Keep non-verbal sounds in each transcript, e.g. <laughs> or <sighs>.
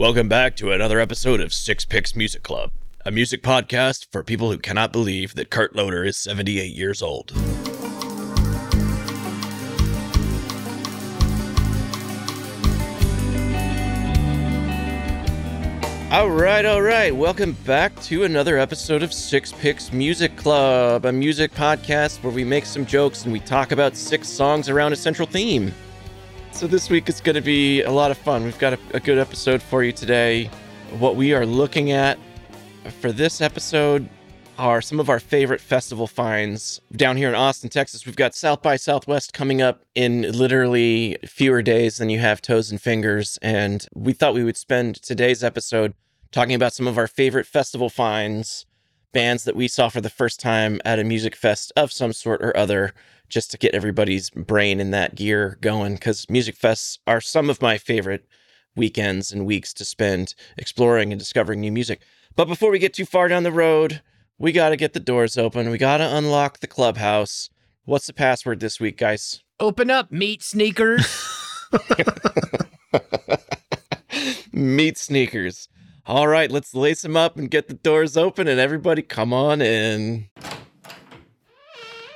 Welcome back to another episode of Six Picks Music Club, a music podcast for people who cannot believe that Kurt Loder is 78 years old. All right, all right. Welcome back to another episode of Six Picks Music Club, a music podcast where we make some jokes and we talk about six songs around a central theme. So this week is going to be a lot of fun. We've got a, a good episode for you today. What we are looking at for this episode are some of our favorite festival finds down here in Austin, Texas. We've got South by Southwest coming up in literally fewer days than you have toes and fingers. And we thought we would spend today's episode talking about some of our favorite festival finds, bands that we saw for the first time at a music fest of some sort or other, just to get everybody's brain in that gear going. Because music fests are some of my favorite weekends and weeks to spend exploring and discovering new music. But before we get too far down the road, we got to get the doors open. We got to unlock the clubhouse. What's the password this week, guys? Open up, meat sneakers. <laughs> Meat sneakers. All right, let's lace them up and get the doors open, and everybody come on in.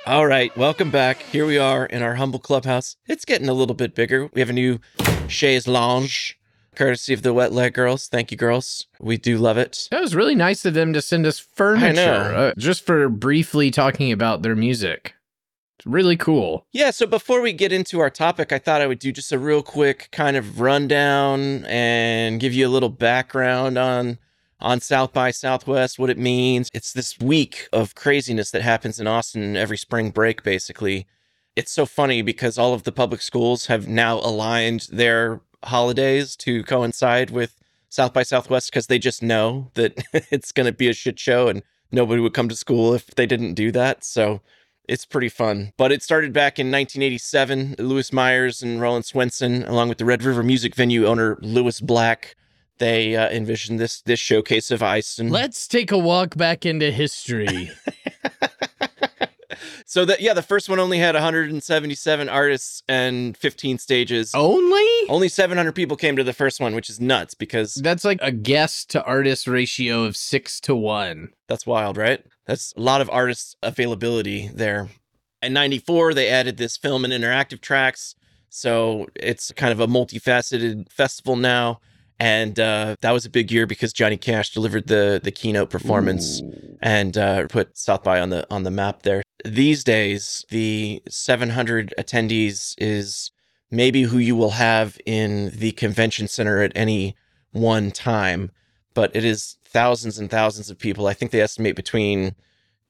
All right, welcome back. Here we are in our humble clubhouse. It's getting a little bit bigger. We have a new chaise lounge, courtesy of the Wet Leg Girls. Thank you, girls. We do love it. that was really nice of them to send us furniture uh, just for briefly talking about their music. Really cool. Yeah, so before we get into our topic, I thought I would do just a real quick kind of rundown and give you a little background on on South by Southwest, what it means. It's this week of craziness that happens in Austin every spring break basically. It's so funny because all of the public schools have now aligned their holidays to coincide with South by Southwest because they just know that <laughs> it's going to be a shit show and nobody would come to school if they didn't do that. So it's pretty fun. But it started back in 1987. Louis Meyers and Roland Swenson, along with the Red River Music Venue owner Louis Black, they uh, envisioned this this showcase of ice. And Let's take a walk back into history. <laughs> so that yeah, the first one only had 177 artists and 15 stages. Only? Only 700 people came to the first one, which is nuts because That's like a guest to artist ratio of six to one. That's wild, right? That's a lot of artists' availability there. In 94, they added this film and interactive tracks. So it's kind of a multifaceted festival now. And uh, that was a big year because Johnny Cash delivered the the keynote performance and uh, put South by on the on the map there. These days, the 700 attendees is maybe who you will have in the convention center at any one time, but it is thousands and thousands of people. I think they estimate between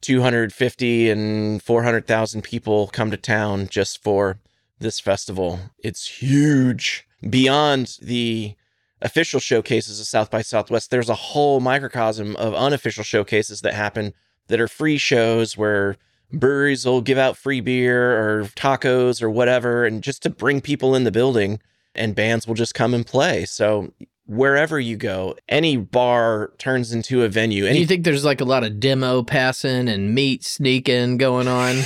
250 and 400,000 people come to town just for this festival. It's huge. Beyond the official showcases of South by Southwest, there's a whole microcosm of unofficial showcases that happen that are free shows where breweries will give out free beer or tacos or whatever, and just to bring people in the building, and bands will just come and play. So wherever you go, any bar turns into a venue. Do you think there's like a lot of demo passing and meat sneaking going on? <laughs>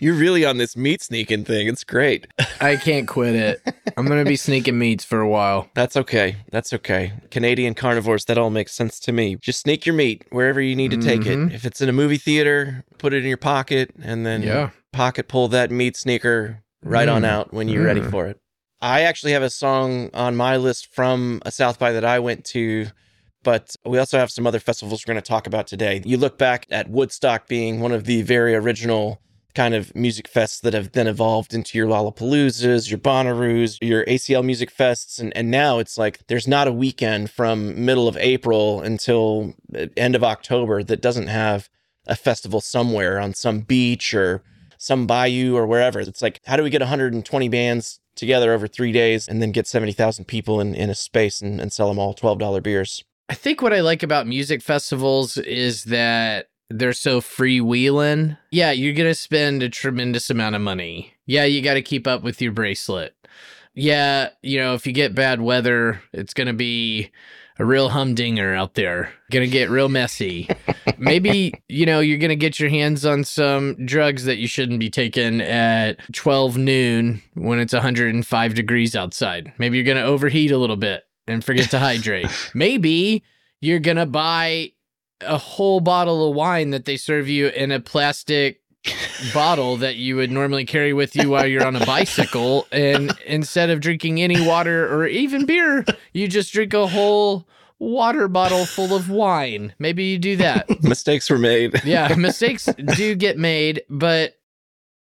You're really on this meat sneaking thing. It's great. <laughs> I can't quit it. I'm going to be sneaking meats for a while. That's okay. That's okay. Canadian carnivores, that all makes sense to me. Just sneak your meat wherever you need to take Mhm. it. If it's in a movie theater, put it in your pocket and then Yeah. pocket pull that meat sneaker right on Mm. out when you're ready Mm. for it. I actually have a song on my list from a South by that I went to, but we also have some other festivals we're going to talk about today. You look back at Woodstock being one of the very original kind of music fests that have then evolved into your Lollapaloozas, your Bonnaroos, your ACL music fests. And, and now it's like there's not a weekend from middle of April until uh, end of October that doesn't have a festival somewhere on some beach or some bayou or wherever. It's like, how do we get 120 bands together over three days and then get 70,000 people in, in a space and, and sell them all $12 beers? I think what I like about music festivals is that they're so freewheeling. Yeah, you're going to spend a tremendous amount of money. Yeah, you got to keep up with your bracelet. Yeah, you know, if you get bad weather, it's going to be a real humdinger out there. Gonna get real messy. Maybe, <laughs> you know, you're gonna get your hands on some drugs that you shouldn't be taking at 12 noon when it's 105 degrees outside. Maybe you're gonna overheat a little bit and forget to hydrate. <laughs> Maybe you're gonna buy a whole bottle of wine that they serve you in a plastic bottle that you would normally carry with you while you're on a bicycle and instead of drinking any water or even beer you just drink a whole water bottle full of wine maybe you do that Mistakes were made. yeah mistakes do get made but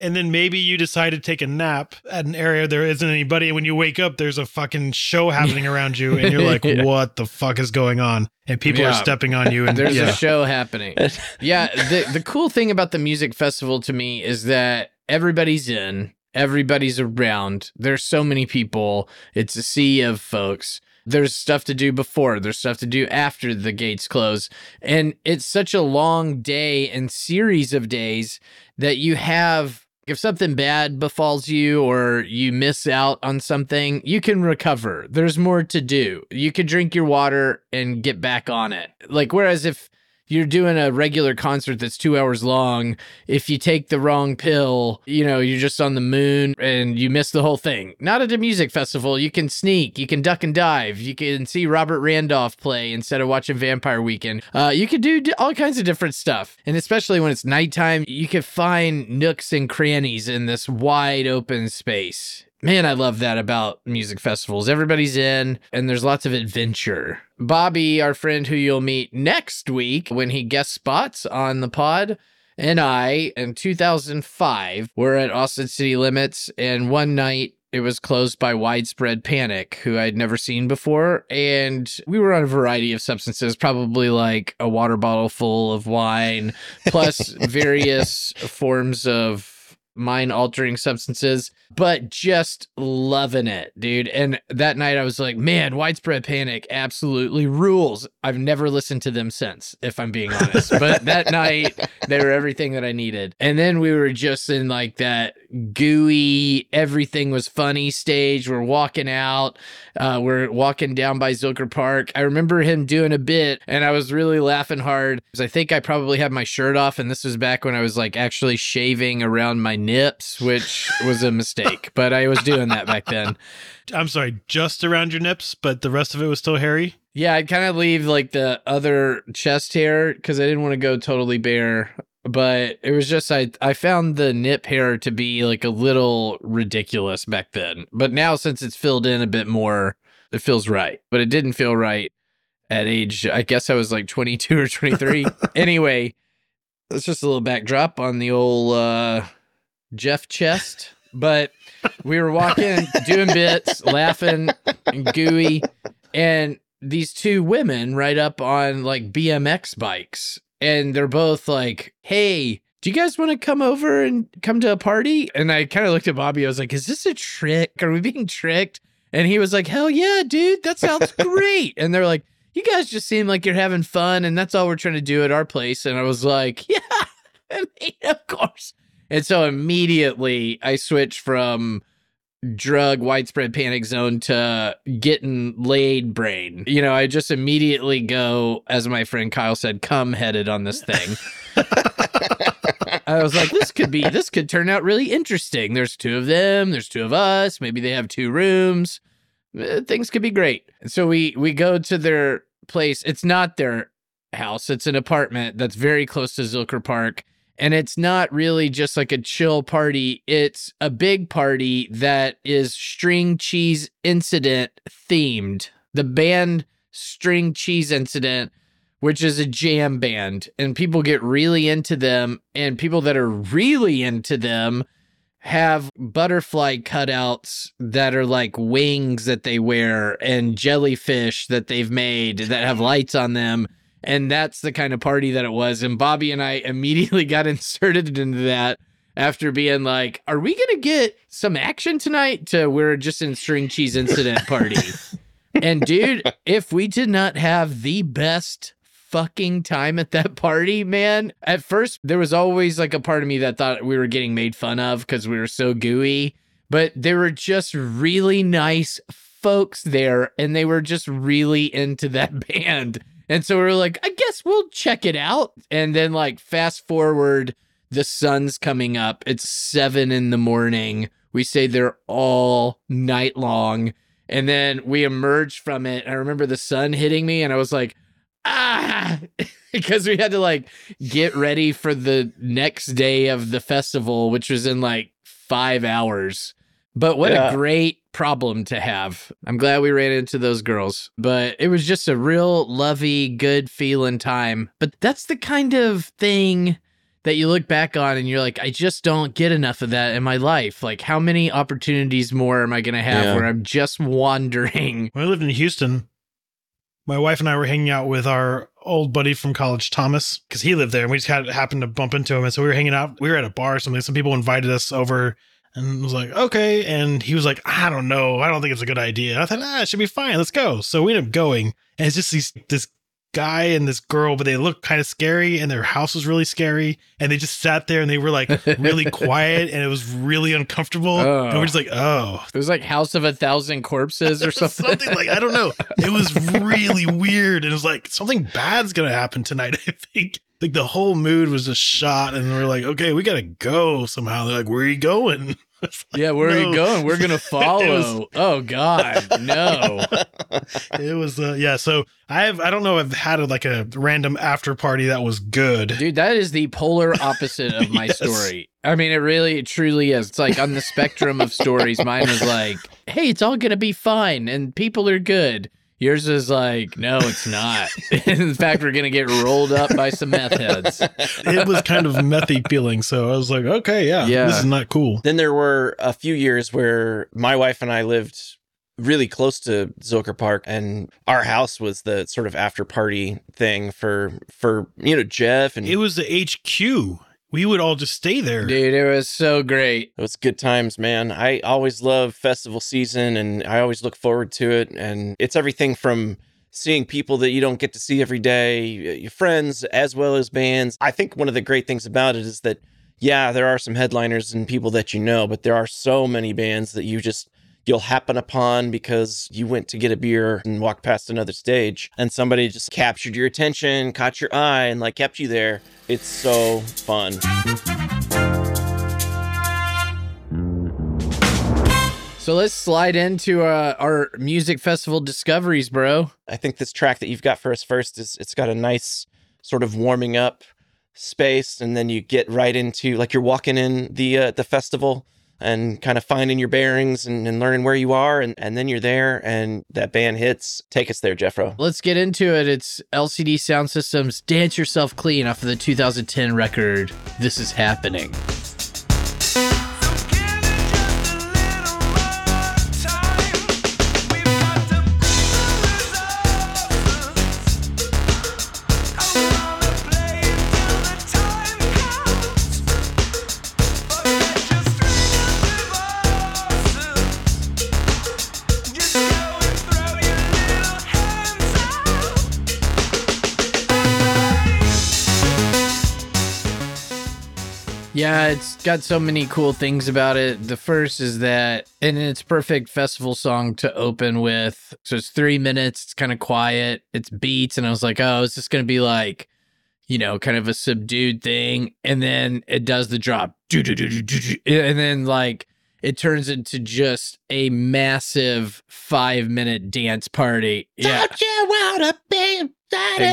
And then maybe you decide to take a nap at an area there isn't anybody. And when you wake up, there's a fucking show happening <laughs> around you. And you're like, Yeah. what the fuck is going on? And people are stepping on you. And <laughs> there's yeah. a show happening <laughs> yeah the, the cool thing about the music festival to me is that everybody's in everybody's around there's so many people it's a sea of folks there's stuff to do before there's stuff to do after the gates close and it's such a long day and series of days that you have if something bad befalls you or you miss out on something, you can recover. There's more to do. You could drink your water and get back on it. Like, whereas if you're doing a regular concert that's two hours long, if you take the wrong pill, you know, you're just on the moon and you miss the whole thing. Not at a music festival. You can sneak, you can duck and dive, you can see Robert Randolph play instead of watching Vampire Weekend. Uh, you could do all kinds of different stuff. And especially when it's nighttime, you can find nooks and crannies in this wide open space. Man, I love that about music festivals. Everybody's in and there's lots of adventure. Bobby, our friend who you'll meet next week when he guest spots on the pod, and I in 2005 were at Austin City Limits, and one night it was closed by Widespread Panic, who I'd never seen before. And we were on a variety of substances, probably like a water bottle full of wine, plus <laughs> various forms of mind altering substances, but just loving it, dude. And that night I was like, man, widespread panic absolutely rules. I've never listened to them since, if I'm being honest. but <laughs> that night they were everything that I needed. And then we were just in like that gooey, everything was funny stage. We're walking out, uh, we're walking down by Zilker Park. I remember him doing a bit and I was really laughing hard because I think I probably had my shirt off. And this was back when I was like actually shaving around my nips, which was a mistake, but I was doing that back then. I'm sorry, just around your nips, but the rest of it was still hairy. Yeah, I'd kind of leave like the other chest hair because I didn't want to go totally bare. But it was just I I found the nip hair to be like a little ridiculous back then. But now since it's filled in a bit more, it feels right. But it didn't feel right at age I guess I was like 22 or 23. <laughs> anyway, that's just a little backdrop on the old uh Geoff chest. But we were walking, doing bits, laughing, and gooey, and these two women ride up on like BMX bikes, and they're both like, "Hey, do you guys want to come over and come to a party?" And I kind of looked at Bobby. I was like, "Is this a trick? Are we being tricked?" And he was like, "Hell yeah, dude! That sounds great." and they're like, "You guys just seem like you're having fun, and that's all we're trying to do at our place." And I was like, <laughs> "Yeah, I mean, of course." And so immediately I switched from drug widespread panic zone to getting laid brain. You know, I just immediately go, as my friend Kyle said, come headed on this thing. <laughs> I was like, this could be, this could turn out really interesting. There's two of them, there's two of us. Maybe they have two rooms. Uh, Things could be great. So we we go to their place. It's not their house. It's an apartment that's very close to Zilker Park. And it's not really just like a chill party. It's a big party that is string cheese incident themed. The band String Cheese Incident, which is a jam band, and people get really into them. And people that are really into them have butterfly cutouts that are like wings that they wear and jellyfish that they've made that have lights on them. And that's the kind of party that it was. And Bobby and I immediately <laughs> got inserted into that after being like, are we going to get some action tonight? To we're just in string cheese incident party. <laughs> and dude, if we did not have the best fucking time at that party, man. At first, there was always like a part of me that thought we were getting made fun of because we were so gooey, but they were just really nice, folks there and they were just really into that <laughs> band. And so we are like, I guess we'll check it out. And then, like, fast forward, the sun's coming up. It's seven in the morning. We stayed there all night long. And then we emerged from it. I remember the sun hitting me, and I was like, ah, <laughs> because we had to like get ready for the next day of the festival, which was in like five hours. But what yeah. a great problem to have. I'm glad we ran into those girls, but it was just a real lovey, good feeling time. But that's the kind of thing that you look back on and you're like, I just don't get enough of that in my life. Like, how many opportunities more am I going to have yeah. where I'm just <laughs> wandering? When I lived in Houston, my wife and I were hanging out with our old buddy from college, Thomas, because he lived there and we just had happened to bump into him. And so we were hanging out. We were at a bar or something. Some people invited us over and was like, okay. And he was like, I don't know. I don't think it's a good idea. I thought, ah, it should be fine. Let's go. So we end up going. And it's just these, this guy and this girl, but they looked kind of scary and their house was really scary. And they just sat there and they were like really <laughs> quiet and it was really uncomfortable. Oh. And we're just like, oh. It was like House of a Thousand Corpses or <laughs> something. something like, I don't know. It was really weird. And it was like, something bad's going to happen tonight, <laughs> I think like the whole mood was just shot and we're like okay we gotta go somehow they're like where are you going like, yeah where no. are you going? We're gonna <laughs> follow was, oh god no. <laughs> It was uh, yeah so i have i don't know i've had a, like a random after party that was good. Dude that is the polar <laughs> opposite of my yes. story. I mean it really it truly is. It's like on the spectrum of stories mine was like hey it's all gonna be fine and people are good Yours is like, no, it's not. <laughs> In fact, we're gonna get rolled up by some meth heads. <laughs> It was kind of methy feeling, so I was like, okay, yeah, yeah, this is not cool. Then there were a few years where my wife and I lived really close to Zilker Park, and our house was the sort of after party thing for for you know Geoff and it was the HQ we would all just stay there. Dude, it was so great. It was good times, man. I always love festival season and I always look forward to it. And it's everything from seeing people that you don't get to see every day, your friends, as well as bands. I think one of the great things about it is that, yeah, there are some headliners and people that you know, but there are so many bands that you just you'll happen upon because you went to get a beer and walked past another stage and somebody just captured your attention, caught your eye, and like kept you there. It's so fun. So let's slide into uh, our music festival discoveries, bro. I think this track that you've got for us first is it's got a nice sort of warming up space, and then you get right into like you're walking in the uh, the festival and kind of finding your bearings and, and, learning where you are. And, and then you're there and that band hits. Take us there, Jeffro. Let's get into it. It's LCD Soundsystem's Dance Yourself Clean off of the 2010 record. This is happening. Yeah, it's got so many cool things about it. The first is that, and it's perfect festival song to open with. So it's three minutes. It's kind of quiet. It's beats, and I was like, oh, is this going to be like, you know, kind of a subdued thing? And then it does the drop, and then like it turns into just a massive five minute dance party. Yeah. Don't you wanna be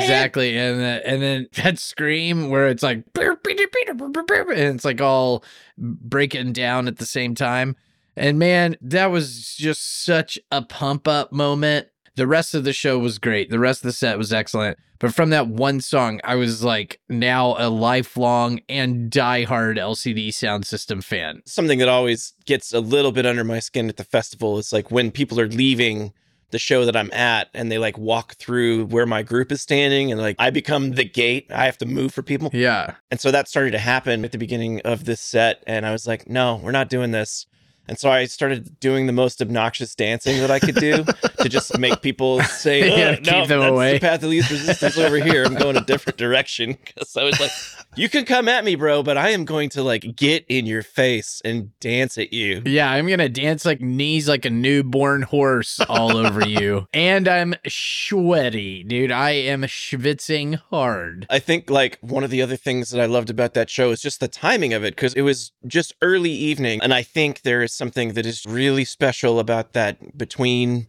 Exactly, and the, and then <laughs> that scream where it's like and it's like all breaking down at the same time. And man, that was just such a pump up moment. The rest of the show was great. The rest of the set was excellent. But from that one song, I was like now a lifelong and diehard LCD Soundsystem fan. Something that always gets a little bit under my skin at the festival is like when people are leaving the show that I'm at and they like walk through where my group is standing and like I become the gate. I have to move for people. Yeah. And so that started to happen at the beginning of this set. And I was like, no, we're not doing this. And so I started doing the most obnoxious dancing that I could do <laughs> to just make people say, oh, "No, keep them away." The path of least resistance over here. I'm going a different direction <laughs> because I was like, You can come at me, bro, but I am going to like get in your face and dance at you. Yeah, I'm gonna dance like knees like a newborn horse all over <laughs> you. And I'm sweaty, dude. I am schwitzing hard. I think like one of the other things that I loved about that show is just the timing of it because it was just early evening. And I think there is something that is really special about that between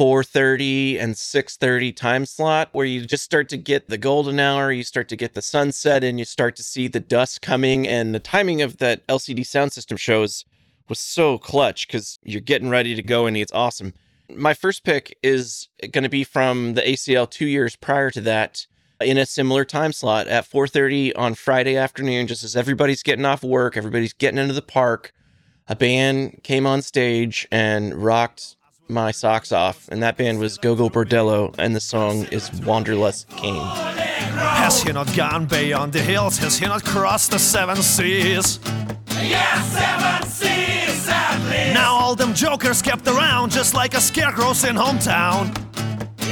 4:30 and 6:30 time slot where you just start to get the golden hour, you start to get the sunset and you start to see the dusk coming and the timing of that LCD Soundsystem shows was so clutch cuz you're getting ready to go and it's awesome. My first pick is going to be from the ACL 2 years prior to that in a similar time slot at 4:30 on Friday afternoon just as everybody's getting off work, everybody's getting into the park. A band came on stage and rocked my socks off, and that band was Gogol Bordello, and the song is Wanderlust King. Has he not gone beyond the hills? Has he not crossed the seven seas? Yes, seven seas at least. Now all them jokers kept around just like a scarecrows in hometown.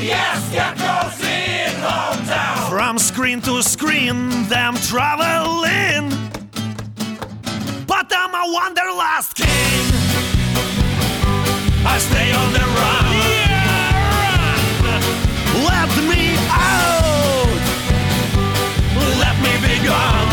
Yes, scarecrows in hometown. From screen to screen, them traveling. But I'm a wanderlust king. I stay on the run. Let me out. Let me be gone.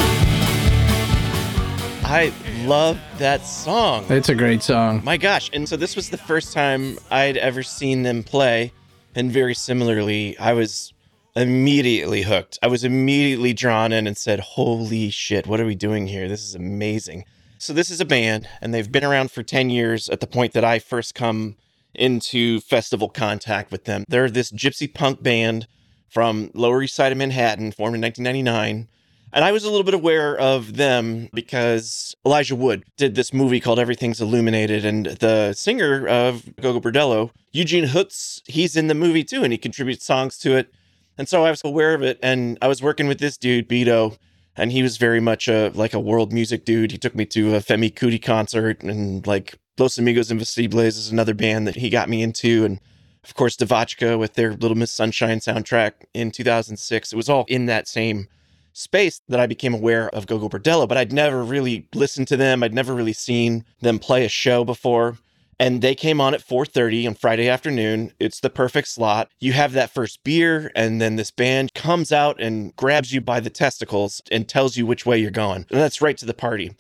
I love that song. It's a great song. My gosh. And so this was the first time I'd ever seen them play. And very similarly, I was immediately hooked. I was immediately drawn in and said, Holy shit, what are we doing here? This is amazing. So, this is a band, and they've been around for 10 years at the point that I first come into festival contact with them. They're this gypsy punk band from Lower East Side of Manhattan, formed in 1999. And I was a little bit aware of them because Elijah Wood did this movie called Everything's Illuminated. And the singer of Gogol Bordello, Eugene Hutz, he's in the movie too, and he contributes songs to it. And so I was aware of it. And I was working with this dude, Beto, and he was very much a like a world music dude. He took me to a Femi Kuti concert and like Los Amigos Invisibles is another band that he got me into. And of course, Devotchka with their Little Miss Sunshine soundtrack in 2006. It was all in that same space that I became aware of Gogol Bordello, but I'd never really listened to them. I'd never really seen them play a show before. And they came on at 4:30 on Friday afternoon. It's the perfect slot. You have that first beer and then this band comes out and grabs you by the testicles and tells you which way you're going. And that's right to the party.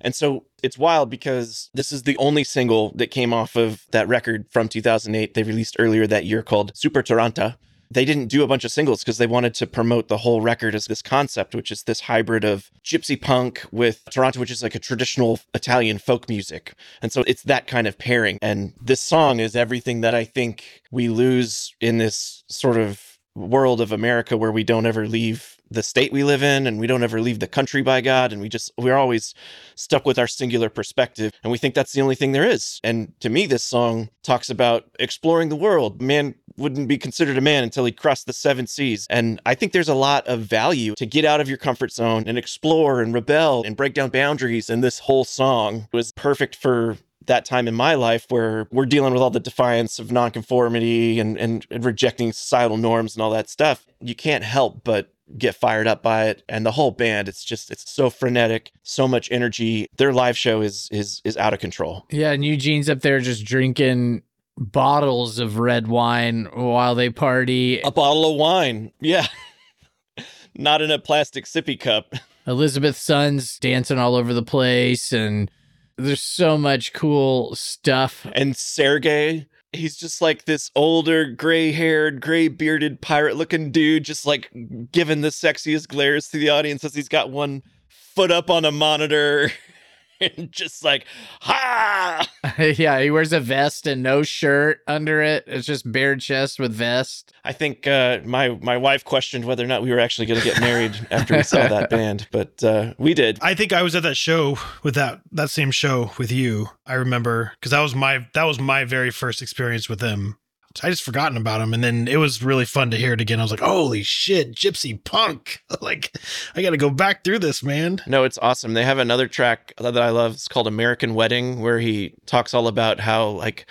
And so it's wild because this is the only single that came off of that record from 2008 they released earlier that year called Super Taranta they didn't do a bunch of singles because they wanted to promote the whole record as this concept, which is this hybrid of gypsy punk with taranta, which is like a traditional Italian folk music. And so it's that kind of pairing. And this song is everything that I think we lose in this sort of world of America where we don't ever leave the state we live in and we don't ever leave the country by God and we just we're always stuck with our singular perspective and we think that's the only thing there is. And to me this song talks about exploring the world. Man wouldn't be considered a man until he crossed the seven seas. And I think there's a lot of value to get out of your comfort zone and explore and rebel and break down boundaries and this whole song was perfect for that time in my life where we're dealing with all the defiance of nonconformity and, and, and rejecting societal norms and all that stuff. You can't help but get fired up by it. And the whole band it's just it's so frenetic so much energy. Their live show is is is out of control. Yeah, and Eugene's up there just drinking bottles of red wine while they party. a bottle of wine yeah. <laughs> Not in a plastic sippy cup. Elizabeth Sun's dancing all over the place, and there's so much cool stuff. and sergey he's just like this older gray-haired gray-bearded pirate-looking dude just like giving the sexiest glares to the audience as he's got one foot up on a monitor <laughs> and <laughs> just like ha <laughs> yeah, he wears a vest and no shirt under it. It's just bare chest with vest. I think uh, my my wife questioned whether or not we were actually going to get married after we saw that <laughs> band, but uh, we did. I think I was at that show with that that same show with you. I remember because that was my that was my very first experience with them. I just forgotten about them, and then it was really fun to hear it again. I was like, "Holy shit, Gypsy Punk!" <laughs> like, I got to go back through this, man. No, it's awesome. They have another track that I love. It's called American Wedding, where he talks all about how like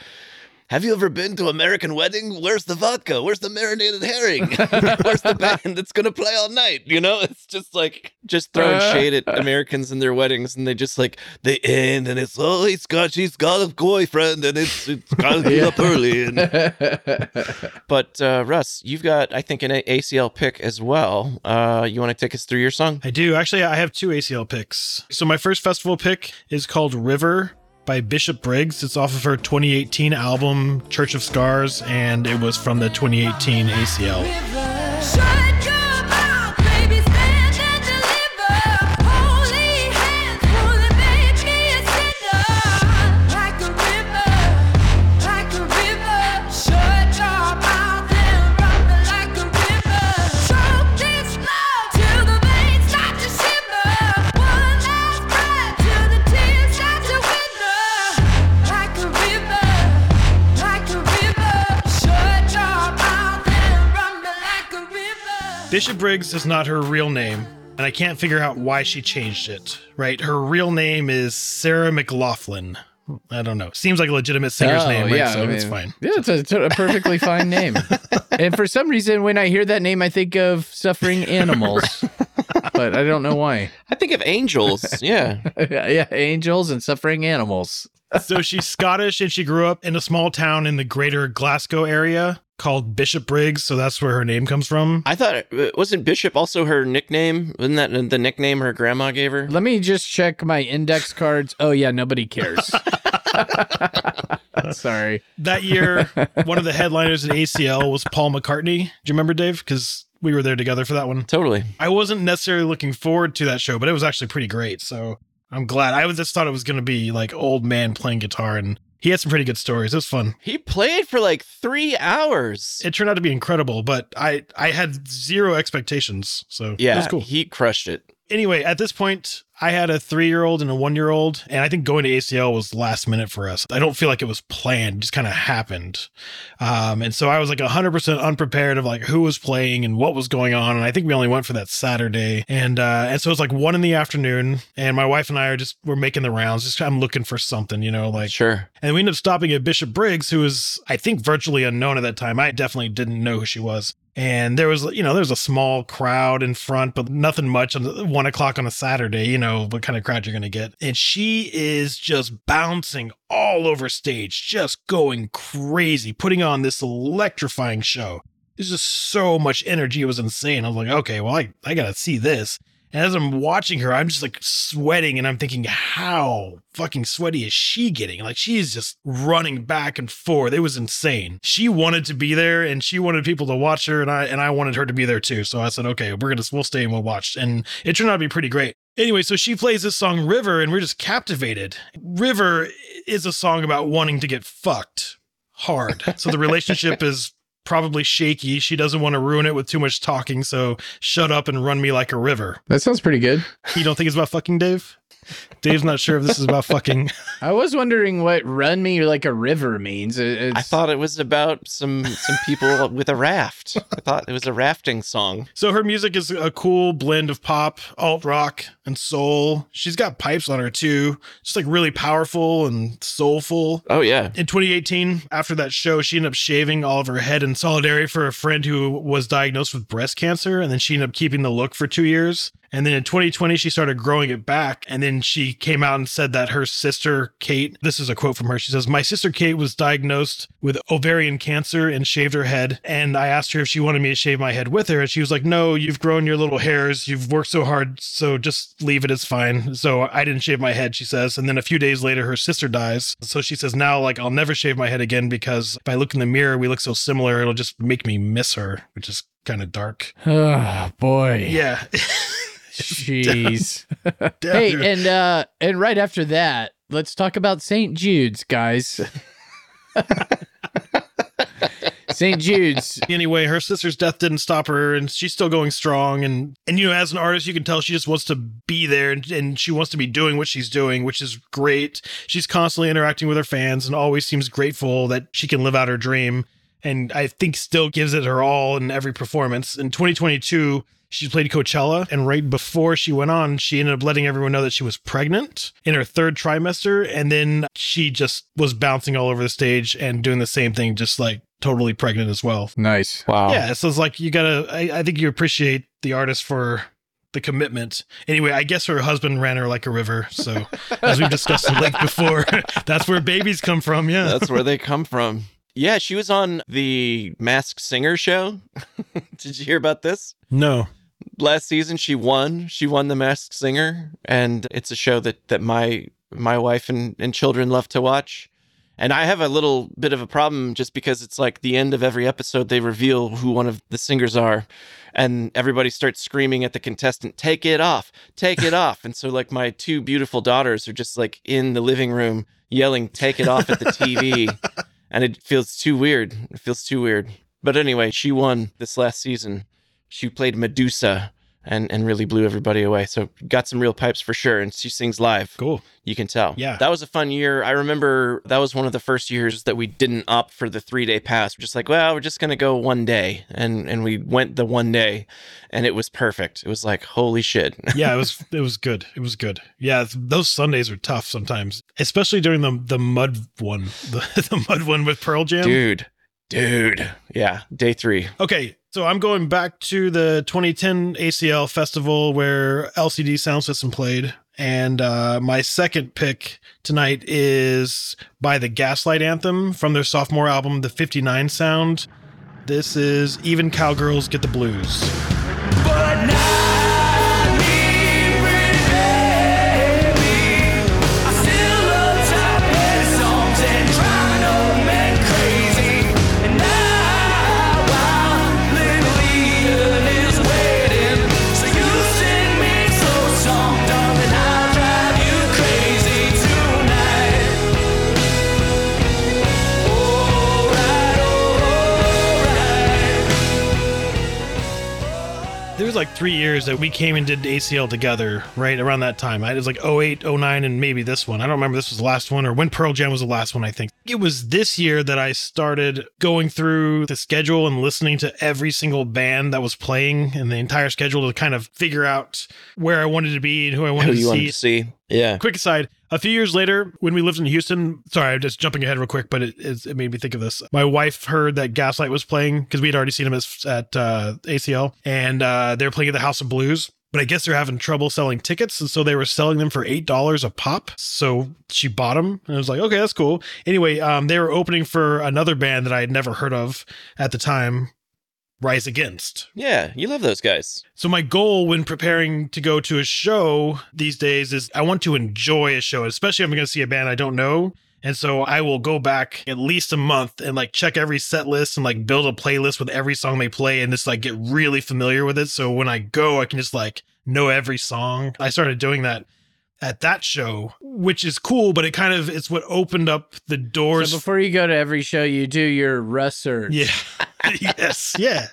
Have you ever been to American Wedding? Where's the vodka? Where's the marinated herring? <laughs> Where's the band that's gonna play all night? You know, it's just like just throwing Uh, shade at Americans and their weddings, and they just like they end, and it's oh, he's got she's got a boyfriend, and it's it's gotta get up early. And <laughs> but uh, Russ, you've got I think an A- ACL pick as well. Uh, you want to take us through your song? I do. Actually, I have two ACL picks. So my first festival pick is called River by Bishop Briggs. It's off of her 2018 album Church of Scars, and it was from the 2018 ACL. Bishop Briggs is not her real name, and I can't figure out why she changed it. Right? Her real name is Sarah McLaughlin. I don't know. Seems like a legitimate singer's Oh, name, right? yeah, so I it's fine. Yeah, it's a, it's a perfectly <laughs> fine name. and for some reason, when I hear that name, I think of suffering <laughs> animals, but I don't know why. I think of angels. Yeah. <laughs> yeah, angels and suffering animals. So she's Scottish and she grew up in a small town in the greater Glasgow area called Bishopbriggs. So that's where her name comes from. I thought uh, wasn't Bishop also her nickname? Wasn't that the nickname her grandma gave her? Let me just check my index cards. Oh yeah, nobody cares. <laughs> Sorry. That year, <laughs> one of the headliners at ACL was Paul McCartney. Do you remember, Dave? Because we were there together for that one. Totally. I wasn't necessarily looking forward to that show, but it was actually pretty great. So I'm glad. I was just thought it was going to be like old man playing guitar, and he had some pretty good stories. It was fun. He played for like three hours. It turned out to be incredible, but I I had zero expectations, so it yeah, was cool. he crushed it. anyway, at this point, I had a three year old and a one year old, and I think going to ACL was last minute for us. I don't feel like it was planned; it just kind of happened. Um, and so I was like hundred percent unprepared of like who was playing and what was going on. And I think we only went for that Saturday, and uh, and so it was like one in the afternoon, and my wife and I are just we're making the rounds, just I'm looking for something, you know, like Sure. and we ended up stopping at Bishop Briggs, who was, I think, virtually unknown at that time. I definitely didn't know who she was. And there was, you know, there was a small crowd in front, but nothing much on one o'clock on a Saturday, you know, what kind of crowd you're to get. And she is just bouncing all over stage, just going crazy, putting on this electrifying show. There's just so much energy. It was insane. I was like, okay, well, I, I got to see this. And as I'm watching her, I'm just like sweating and I'm thinking, how fucking sweaty is she getting? Like she's just running back and forth. It was insane. She wanted to be there and she wanted people to watch her and I and I wanted her to be there too. So I said, okay, we're gonna we'll stay and we'll watch. And it turned out to be pretty great. Anyway, so she plays this song River and we're just captivated. River is a song about wanting to get fucked hard. So the relationship <laughs> is probably shaky. She doesn't want to ruin it with too much talking, so shut up and run me like a river. That sounds pretty good. You don't think it's about fucking Dave? Dave's not sure if this is about fucking. <laughs> I was wondering what "run me like a river" means. It- I thought it was about some some people <laughs> with a raft. I thought it was a rafting song. So her music is a cool blend of pop, alt rock, and soul. She's got pipes on her too, just like really powerful and soulful. Oh yeah. In 2018, after that show, she ended up shaving all of her head in solidarity for a friend who was diagnosed with breast cancer. And then she ended up keeping the look for two years. And then in 2020, she started growing it back. And then she came out and said that her sister, Kate, this is a quote from her. She says, My sister, Kate, was diagnosed with ovarian cancer and shaved her head. And I asked her if she wanted me to shave my head with her. And she was like, No, you've grown your little hairs. You've worked so hard. So just leave it. It's fine. So I didn't shave my head, she says. And then a few days later, her sister dies. So she says, Now, like, I'll never shave my head again because if I look in the mirror, we look so similar. It'll just make me miss her, which is kind of dark. oh <sighs> boy. Yeah. <laughs> Jeez. <laughs> Down hey, here. and uh and right after that, let's talk about St. Jude's, guys. <laughs> St. Jude's. anyway, her sister's death didn't stop her, and she's still going strong. And and you know, as an artist, you can tell she just wants to be there, and, and she wants to be doing what she's doing, which is great. She's constantly interacting with her fans, and always seems grateful that she can live out her dream. And I think still gives it her all in every performance. In 2022, she played Coachella, and right before she went on, she ended up letting everyone know that she was pregnant in her third trimester, and then she just was bouncing all over the stage and doing the same thing, just like totally pregnant as well. Nice. Wow. Yeah, so it's like you gotta. I, I think you appreciate the artist for the commitment. Anyway, I guess her husband ran her like a river. So as we've discussed at length before, <laughs> that's where babies come from. Yeah, That's where they come from. Yeah, she was on the Masked Singer show. <laughs> Did you hear about this? no. Last season she won. She won the Masked Singer and it's a show that that my my wife and, and children love to watch. And I have a little bit of a problem just because it's like the end of every episode they reveal who one of the singers are and everybody starts screaming at the contestant, "Take it off. Take it off." And so like my two beautiful daughters are just like in the living room yelling, "Take it off" at the TV. <laughs> and it feels too weird. It feels too weird. But anyway, she won this last season. She played Medusa and and really blew everybody away. So got some real pipes for sure. And she sings live. Cool. You can tell. Yeah. That was a fun year. I remember that was one of the first years that we didn't opt for the three day pass. We're just like, well, we're just gonna go one day. And and we went the one day and it was perfect. It was like, holy shit. <laughs> Yeah, it was. It was good. It was good. Yeah, those Sundays are tough sometimes, especially during the the mud one, <laughs> the, the mud one with Pearl Jam. dude. Dude. Yeah. Day three. Okay, so I'm going back to the 2010 ACL festival where LCD Soundsystem played. And uh, my second pick tonight is by the Gaslight Anthem from their sophomore album, The 59 Sound. This is Even Cowgirls Get the Blues. There was like three years that we came and did ACL together, right around that time. It was like 08, 09, and maybe this one. I don't remember this was the last one or when Pearl Jam was the last one, I think. It was this year that I started going through the schedule and listening to every single band that was playing and the entire schedule to kind of figure out where I wanted to be and who I wanted Who to you see. wanted to see. Yeah. Quick aside, a few years later, when we lived in Houston, sorry, I'm just jumping ahead real quick, but it, it, it made me think of this. My wife heard that Gaslight was playing because we had already seen them at, at uh, ACL, and uh, they were playing at the House of Blues. But I guess they're having trouble selling tickets, and so they were selling them for eight dollars a pop. So she bought them, and I was like, "Okay, that's cool." Anyway, um, they were opening for another band that I had never heard of at the time, Rise Against. Yeah. You love those guys. So my goal when preparing to go to a show these days is I want to enjoy a show, especially if I'm going to see a band I don't know. And so I will go back at least a month and like check every set list and like build a playlist with every song they play and just like get really familiar with it. So when I go, I can just like know every song. I started doing that at that show, which is cool, but it kind of it's what opened up the doors. So before you go to every show, you do your research. yeah. <laughs> yes. Yeah.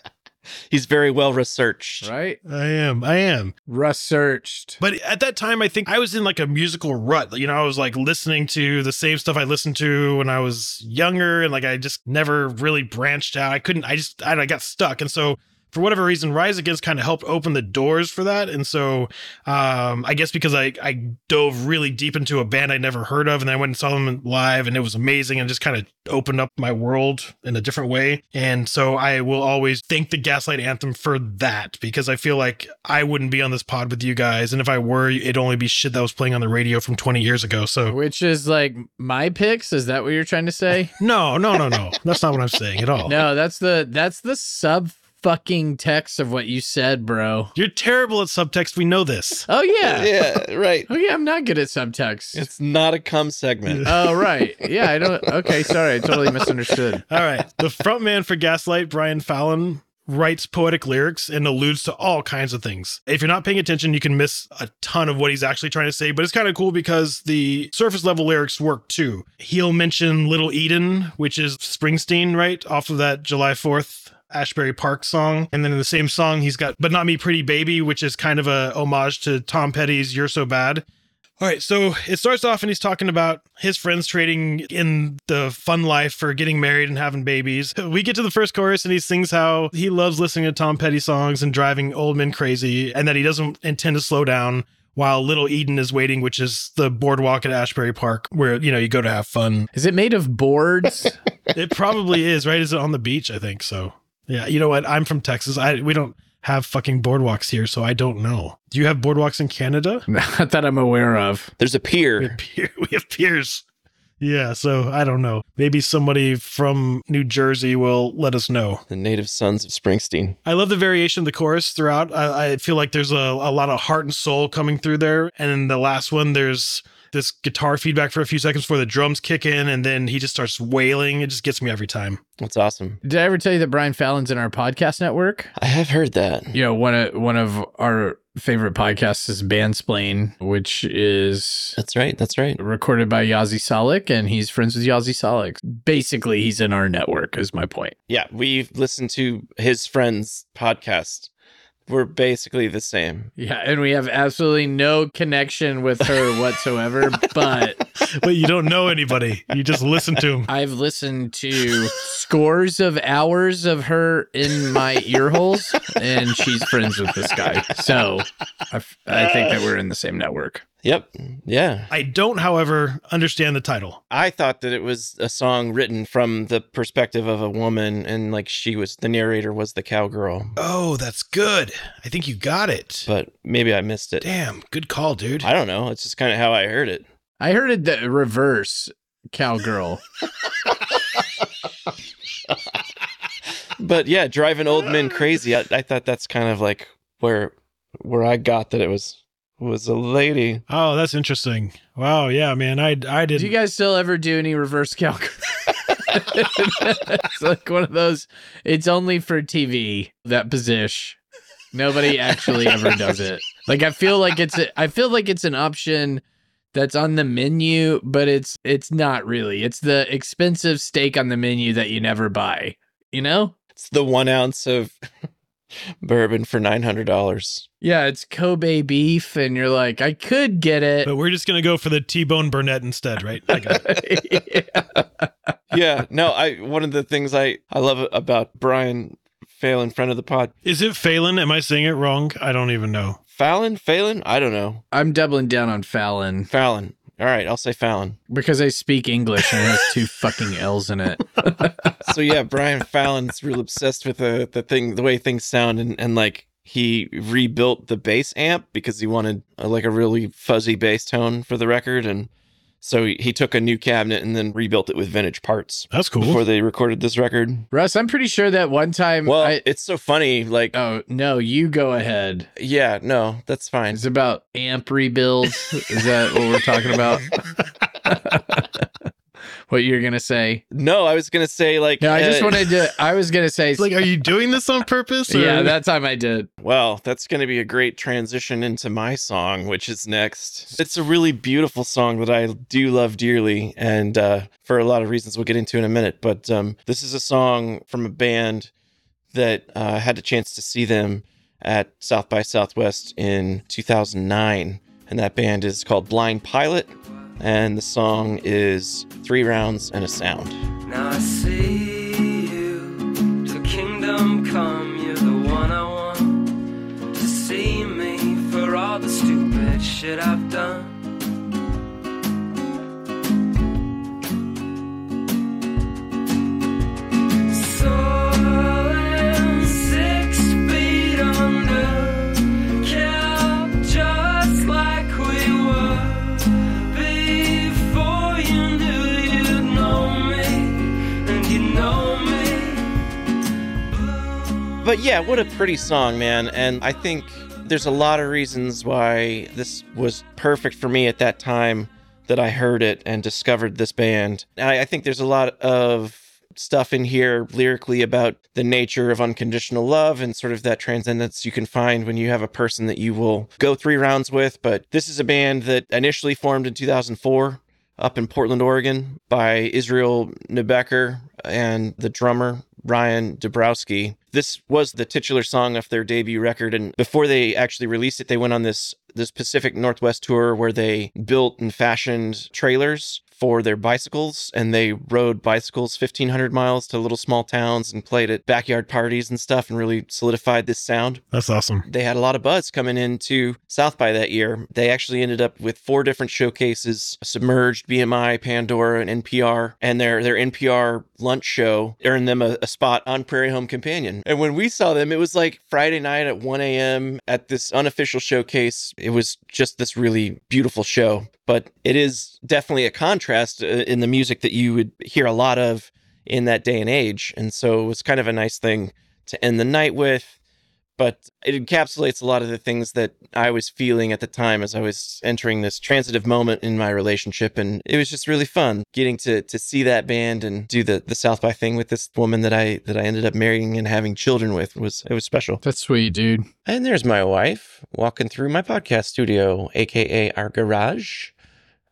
He's very well researched. Right? I am. I am. Researched. But at that time, I think I was in like a musical rut. You know, I was like listening to the same stuff I listened to when I was younger, and like I just never really branched out. I couldn't. I just I, I got stuck, and so for whatever reason, Rise Against kind of helped open the doors for that. And so um, I guess because I I dove really deep into a band I'd never heard of, and then I went and saw them live, and it was amazing, and just kind of opened up my world in a different way. And so I will always thank the Gaslight Anthem for that because I feel like I wouldn't be on this pod with you guys, and if I were, it'd only be shit that was playing on the radio from 20 years ago. So Which is like my picks. Is that what you're trying to say? <laughs> no, no, no, no, that's not what I'm saying at all. no, that's the that's the sub fucking text of what you said, bro. You're terrible at subtext. We know this. <laughs> Oh yeah. <laughs> Yeah, right. Oh yeah, I'm not good at subtext. It's not a cum segment. oh right. <laughs> Yeah, I don't okay, sorry, I totally misunderstood. All right. The frontman for Gaslight, Brian Fallon, writes poetic lyrics and alludes to all kinds of things. If you're not paying attention, you can miss a ton of what he's actually trying to say, but it's kind of cool because the surface level lyrics work too. He'll mention Little Eden, which is Springsteen, right? Off of that July 4th Asbury Park song. And then in the same song, he's got But Not Me Pretty Baby, which is kind of a homage to Tom Petty's You're So Bad. All right, so it starts off and he's talking about his friends trading in the fun life for getting married and having babies. We get to the first chorus and he sings how he loves listening to Tom Petty songs and driving old men crazy and that he doesn't intend to slow down while Little Eden is waiting, which is the boardwalk at Asbury Park where, you know, you go to have fun. Is it made of boards? <laughs> It probably is, right? Is it on the beach? I think so. Yeah, you know what? I'm from Texas. I we don't have fucking boardwalks here, so I don't know. Do you have boardwalks in Canada? <laughs> Not that I'm aware of. There's a pier. We pier. have, pier, <laughs> we have piers. Yeah, so I don't know. Maybe somebody from New Jersey will let us know. The native sons of Springsteen. I love the variation of the chorus throughout. I, I feel like there's a, a lot of heart and soul coming through there. And in the last one, there's this guitar feedback for a few seconds before the drums kick in, and then he just starts wailing. It just gets me every time. That's awesome. Did I ever tell you that Brian Fallon's in our podcast network? I have heard that. You know, one of one of our favorite podcasts is Bandsplain, which is That's right. That's right. recorded by Yasi Salek, and he's friends with Yasi Salek. Basically, he's in our network, is my point. Yeah, we've listened to his friend's podcast. We're basically the same. Yeah, and we have absolutely no connection with her <laughs> whatsoever, but But you don't know anybody. You just listen to him. I've listened to scores of hours of her in my ear holes, and she's friends with this guy. So I think that we're in the same network. Yep. Yeah. I don't, however, understand the title. I thought that it was a song written from the perspective of a woman and like she was the narrator was the cowgirl. Oh, that's good. I think you got it. But maybe I missed it. Damn, good call, dude. I don't know. It's just kind of how I heard it. I heard it the reverse cowgirl. But yeah, driving old men crazy. I, I thought that's kind of like where where I got that it was was a lady. Oh, that's interesting. Wow, yeah, man. I I did. Do you guys still ever do any reverse cowgirl? <laughs> it's like one of those. It's only for TV. That position. Nobody actually ever does it. Like I feel like it's a, I feel like it's an option that's on the menu, but it's it's not really. It's the expensive steak on the menu that you never buy. You know? It's the one ounce of <laughs> bourbon for nine hundred dollars. Yeah, it's Kobe beef, and you're like, I could get it. but we're just gonna go for the T-bone Burnett instead, right? <laughs> I got it. Yeah. yeah, no, I one of the things I I love about Brian Phelan, friend of the pod. Is it Phelan? Am I saying it wrong? I don't even know. Fallon, Phelan, I don't know. I'm doubling down on Fallon Fallon. All right, I'll say Fallon. because I speak English and it has two fucking L's in it. <laughs> So yeah, Brian Fallon's real obsessed with the the thing, the way things sound, and and like he rebuilt the bass amp because he wanted uh like a really fuzzy bass tone for the record, and so he, he took a new cabinet and then rebuilt it with vintage parts That's cool. before they recorded this record. Russ, I'm pretty sure that one time. Well, I, it's so funny. Like, oh no, you go ahead. yeah, no, that's fine. It's about amp rebuilds. Is that what we're talking about? <laughs> <laughs> what you're gonna say? No, I was gonna say like. No, I just uh, wanted to. I was gonna say. Like, are you doing this on purpose? or- yeah, that time I did. Well, that's going to be a great transition into my song, which is next. It's a really beautiful song that I do love dearly, and uh, for a lot of reasons we'll get into in a minute. But um, this is a song from a band that uh, had a chance to see them at South by Southwest in 2009, and that band is called Blind Pilot, and the song is Three Rounds and a Sound. Now I see you to kingdom come. You're the one I want to see me for all the stupid shit I've done. But yeah, what a pretty song, man. And I think there's a lot of reasons why this was perfect for me at that time that I heard it and discovered this band. I, I think there's a lot of stuff in here lyrically about the nature of unconditional love and sort of that transcendence you can find when you have a person that you will go three rounds with. But this is a band that initially formed in 2004 up in Portland, Oregon by Israel Nebeker and the drummer Ryan Dabrowski. This was the titular song of their debut record, and before they actually released it, they went on this this Pacific Northwest tour where they built and fashioned trailers for their bicycles and they rode bicycles 1500 miles to little small towns and played at backyard parties and stuff and really solidified this sound That's awesome. they had a lot of buzz coming into South by that year. They actually ended up with four different showcases: Submerged, BMI, Pandora, and NPR. And their their NPR lunch show earned them a, a spot on Prairie Home Companion. And when we saw them, it was like Friday night at 1 a.m. at this unofficial showcase. It was just this really beautiful show. But it is definitely a contrast uh, in the music that you would hear a lot of in that day and age. And so it was kind of a nice thing to end the night with but it encapsulates a lot of the things that I was feeling at the time as I was entering this transitive moment in my relationship. And it was just really fun getting to to see that band and do the the South by thing with this woman that I that I ended up marrying and having children with was it was special. That's sweet, dude. And there's my wife walking through my podcast studio, aka our garage.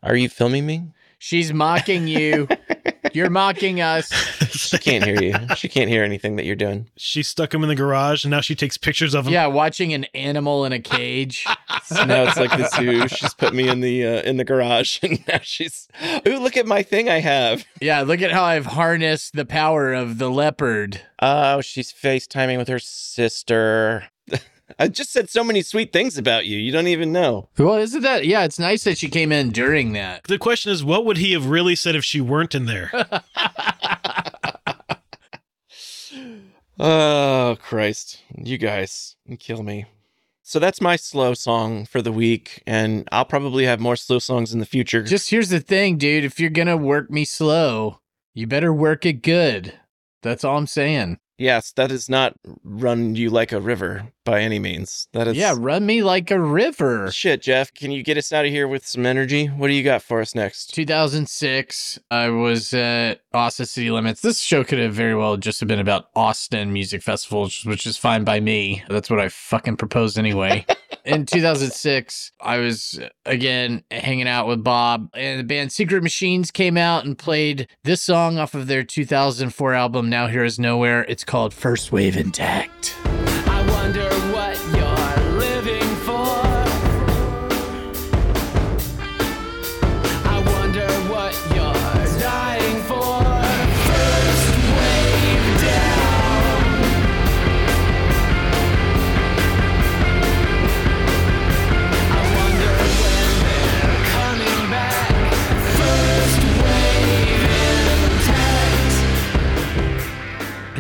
Are you filming me? She's mocking you. <laughs> You're mocking us. She can't hear you. She can't hear anything that you're doing. she stuck him in the garage and now she takes pictures of him. Yeah, watching an animal in a cage. <laughs> So now it's like the zoo. She's put me in the uh, in the garage, <laughs> and now she's, ooh, look at my thing I have. Yeah, look at how I've harnessed the power of the leopard. Oh, she's FaceTiming with her sister. I just said so many sweet things about you. You don't even know. Well, isn't that? Yeah, it's nice that she came in during that. The question is, what would he have really said if she weren't in there? <laughs> Oh, Christ. You guys you kill me. So that's my slow song for the week, and I'll probably have more slow songs in the future. Just here's the thing, dude. If you're gonna work me slow, you better work it good. That's all I'm saying. Yes, that is not run you like a river by any means. That is Yeah, run me like a river. Shit, Geoff, can you get us out of here with some energy? What do you got for us next? 2006, I was at Austin City Limits. This show could have very well just have been about Austin Music Festival, which- which is fine by me. That's what I fucking proposed anyway. <laughs> In 2006, I was again hanging out with Bob, and the band Secret Machines came out and played this song off of their 2004 album, Now Here Is Nowhere. It's called First Wave Intact.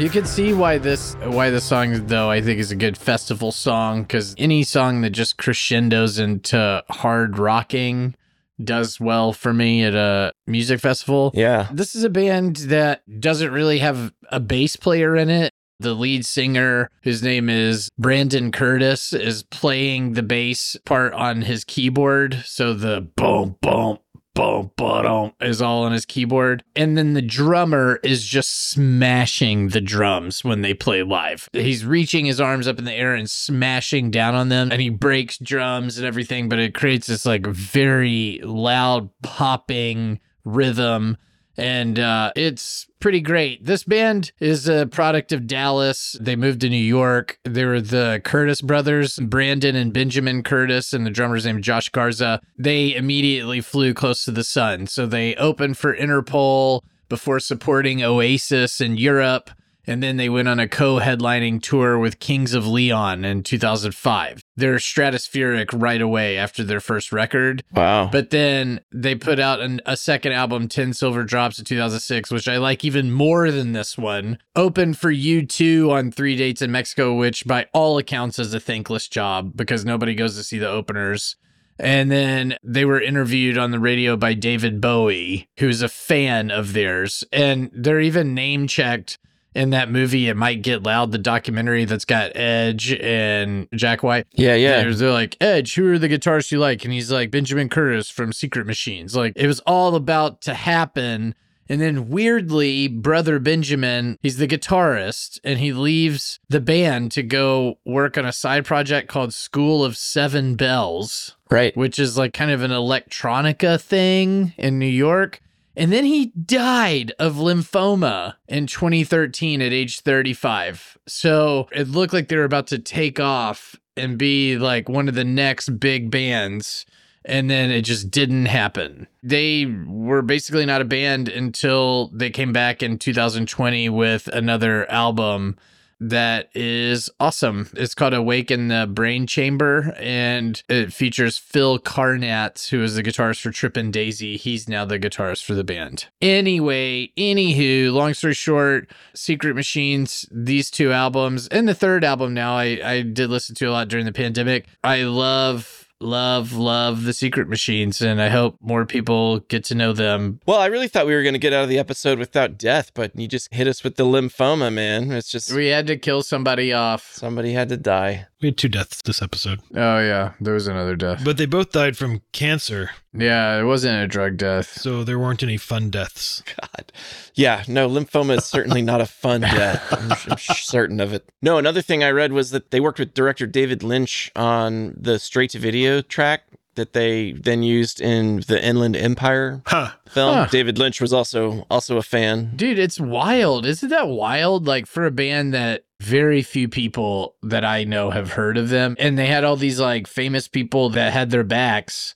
You can see why this why the song though I think is a good festival song because any song that just crescendos into hard rocking does well for me at a music festival. Yeah. This is a band that doesn't really have a bass player in it. The lead singer, whose name is Brandon Curtis, is playing the bass part on his keyboard. So the boom, boom, boom, boom is all on his keyboard. And then the drummer is just smashing the drums when they play live. He's reaching his arms up in the air and smashing down on them. And he breaks drums and everything, but it creates this like very loud popping rhythm and uh, it's pretty great. This band is a product of Dallas. They moved to New York. They were the Curtis brothers, Brandon and Benjamin Curtis, and the drummer's name Josh Garza. They immediately flew close to the sun. So they opened for Interpol before supporting Oasis in Europe. And then they went on a co headlining tour with Kings of Leon in 2005. They're stratospheric right away after their first record. Wow. But then they put out an, a second album, 10 Silver Drops in 2006, which I like even more than this one. Opened for U2 on three dates in Mexico, which by all accounts is a thankless job because nobody goes to see the openers. And then they were interviewed on the radio by David Bowie, who's a fan of theirs. And they're even name checked in that movie, It Might Get Loud, the documentary that's got Edge and Jack White. yeah, yeah. They're, they're like, Edge, who are the guitarists you like? And he's like, Benjamin Curtis from Secret Machines. Like, it was all about to happen. And then weirdly, brother Benjamin, he's the guitarist and he leaves the band to go work on a side project called School of Seven Bells, Right. which is like kind of an electronica thing in New York. And then he died of lymphoma in 2013 at age 35. So it looked like they were about to take off and be like one of the next big bands. And then it just didn't happen. They were basically not a band until they came back in 2020 with another album that is awesome. It's called Awake in the Brain Chamber, and it features Phil Carnat, who is the guitarist for Tripping Daisy. He's now the guitarist for the band. Anyway, anywho, long story short, Secret Machines, these two albums, and the third album now I, I did listen to a lot during the pandemic. I love love love the secret machines and i hope more people get to know them Well, I really thought we were going to get out of the episode without death, but you just hit us with the lymphoma, man. It's just we had to kill somebody off somebody had to die. We had two deaths this episode, oh yeah there was another death but they both died from cancer, Yeah, it wasn't a drug death. so there weren't any fun deaths. God. Yeah, no, lymphoma is certainly not a fun <laughs> death. I'm, I'm certain of it. No, another thing I read was that they worked with director David Lynch on the straight to video track that they then used in the Inland Empire Huh. film. Huh. David Lynch was also also a fan. Dude, it's wild. Isn't that wild? Like for a band that very few people that I know have heard of them. And they had all these like famous people that had their backs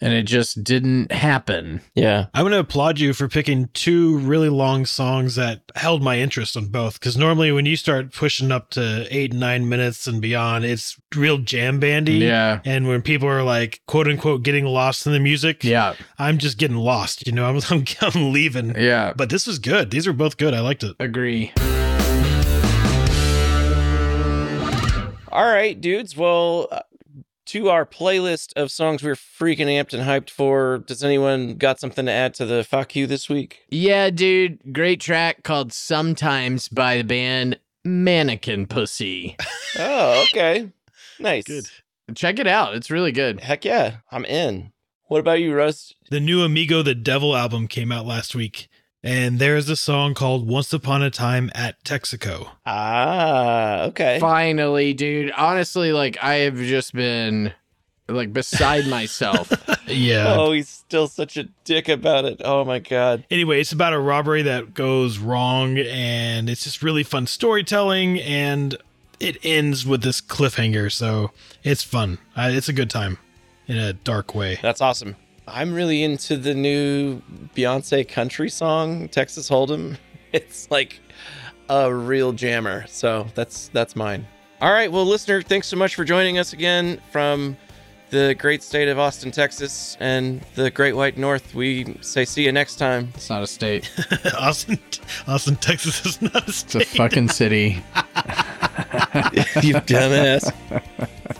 and it just didn't happen. Yeah. I'm going to applaud you for picking two really long songs that held my interest on both. Because normally, when you start pushing up to eight, nine minutes and beyond, it's real jam bandy. Yeah. And when people are like, quote unquote, getting lost in the music, Yeah. I'm just getting lost. You know, <laughs> I'm, I'm, I'm leaving. Yeah. But this was good. These are both good. I liked it. Agree. All right, dudes. Well, uh, to our playlist of songs we're freaking amped and hyped for, does anyone got something to add to the fuck you this week? Yeah, dude. Great track called Sometimes by the band Mannequin Pussy. <laughs> Oh, okay. Nice. Good. Check it out. It's really good. Heck yeah, I'm in. What about you, Russ? The new Amigo the Devil album came out last week. And there's a song called Once Upon a Time at Texaco. Ah, okay. Finally, dude. Honestly, like I have just been like beside myself. <laughs> Yeah. Oh, he's still such a dick about it. Oh my god. Anyway, it's about a robbery that goes wrong, and it's just really fun storytelling, and it ends with this cliffhanger, so it's fun. Uh, it's a good time in a dark way. That's awesome. I'm really into the new Beyonce country song, Texas Hold'em. <laughs> It's like a real jammer. So that's that's mine. All right, well, listener, thanks so much for joining us again from the great state of Austin, Texas, and the Great White North. We say see you next time. It's not a state. <laughs> Austin, Austin, Texas is not a state. It's a fucking city. <laughs> you dumbass.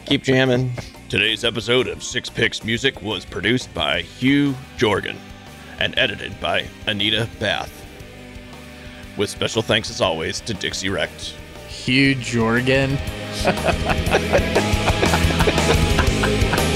Keep jamming. Today's episode of Six Picks Music was produced by Hugh Jorgen and edited by Anita Bath. With special thanks, as always, to Dixie Rect. Hugh Jorgen. <laughs> Yeah. <laughs>